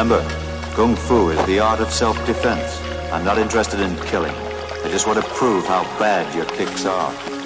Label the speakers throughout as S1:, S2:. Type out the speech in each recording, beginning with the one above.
S1: Remember, Kung Fu is the art of self-defense. I'm not interested in killing. I just want to prove how bad your kicks are.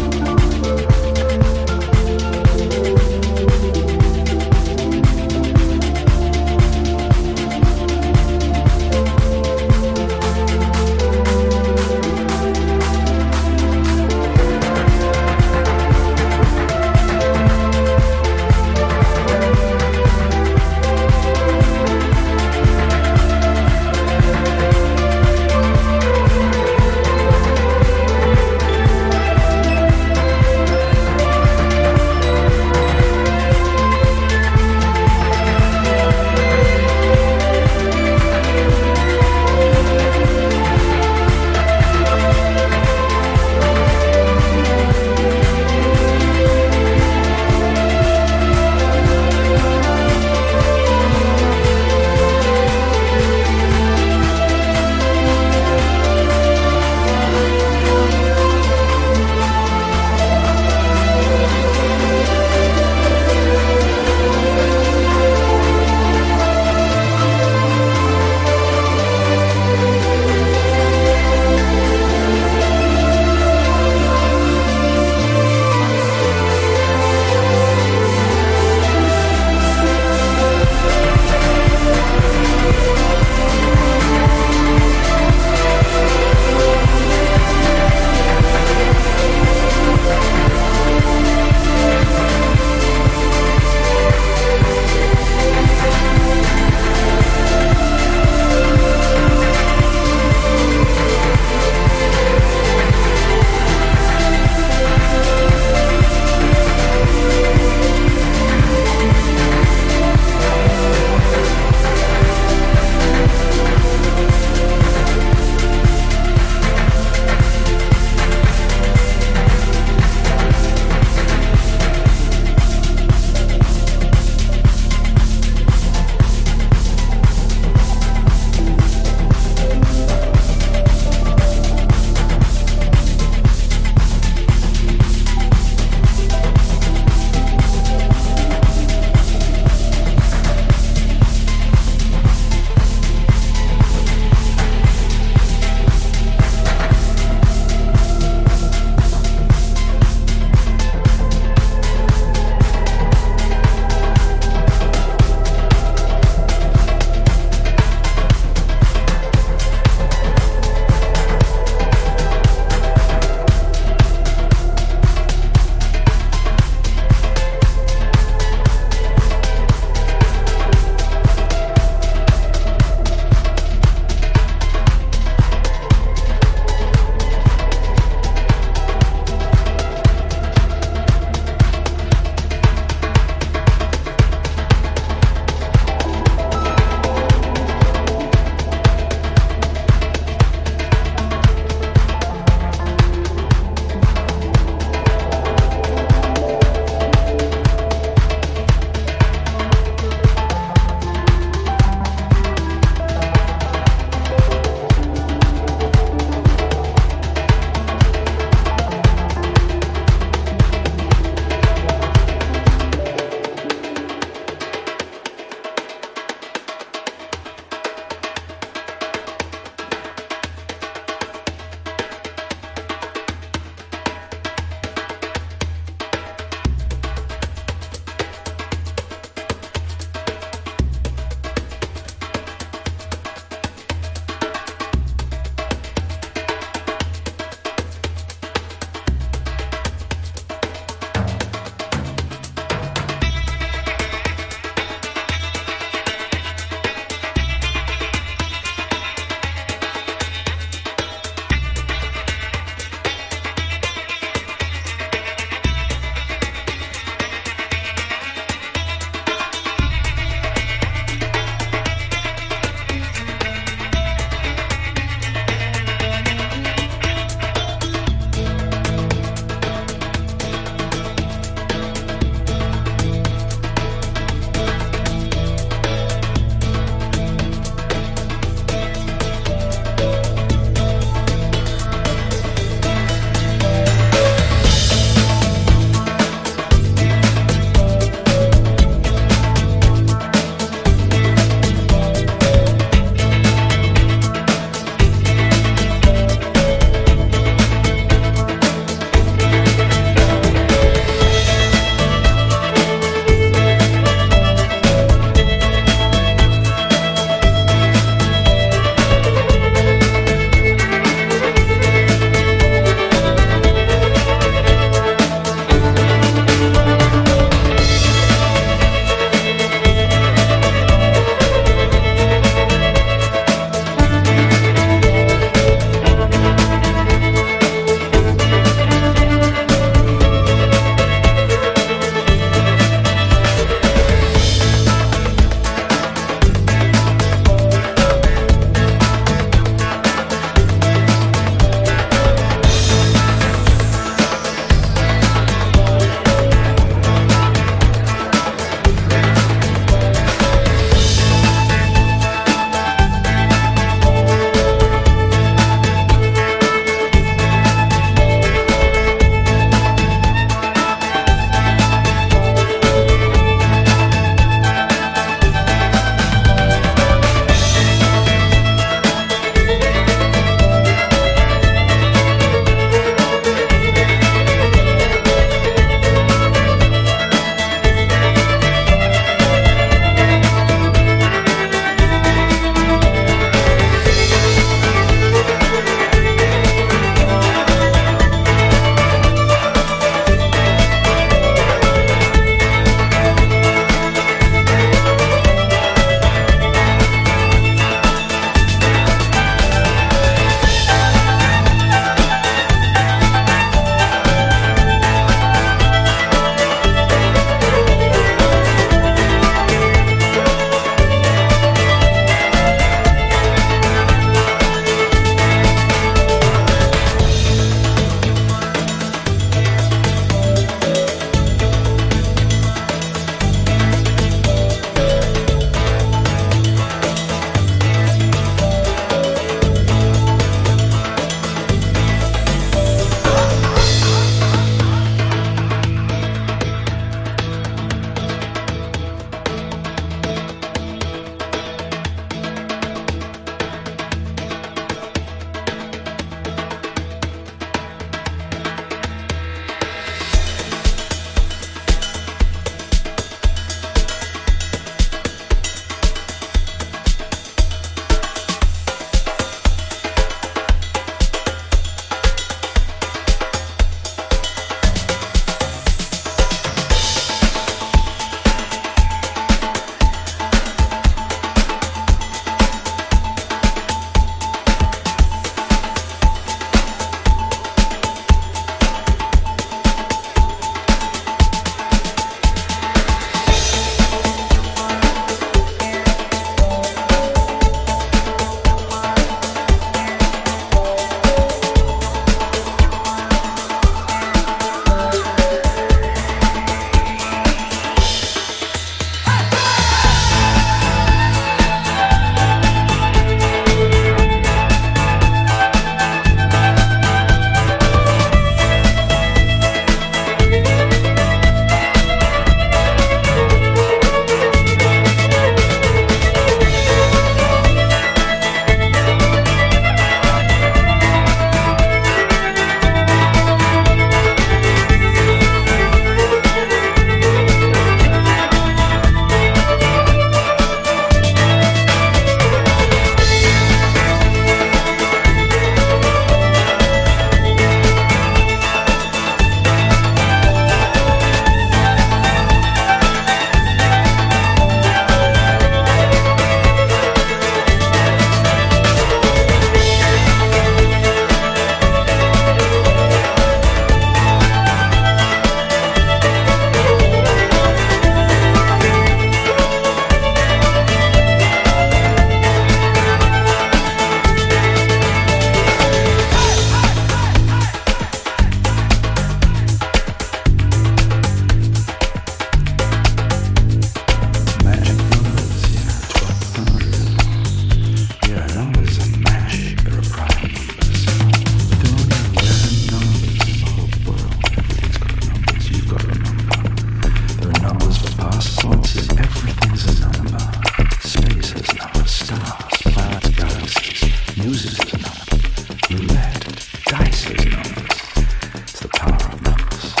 S2: dance.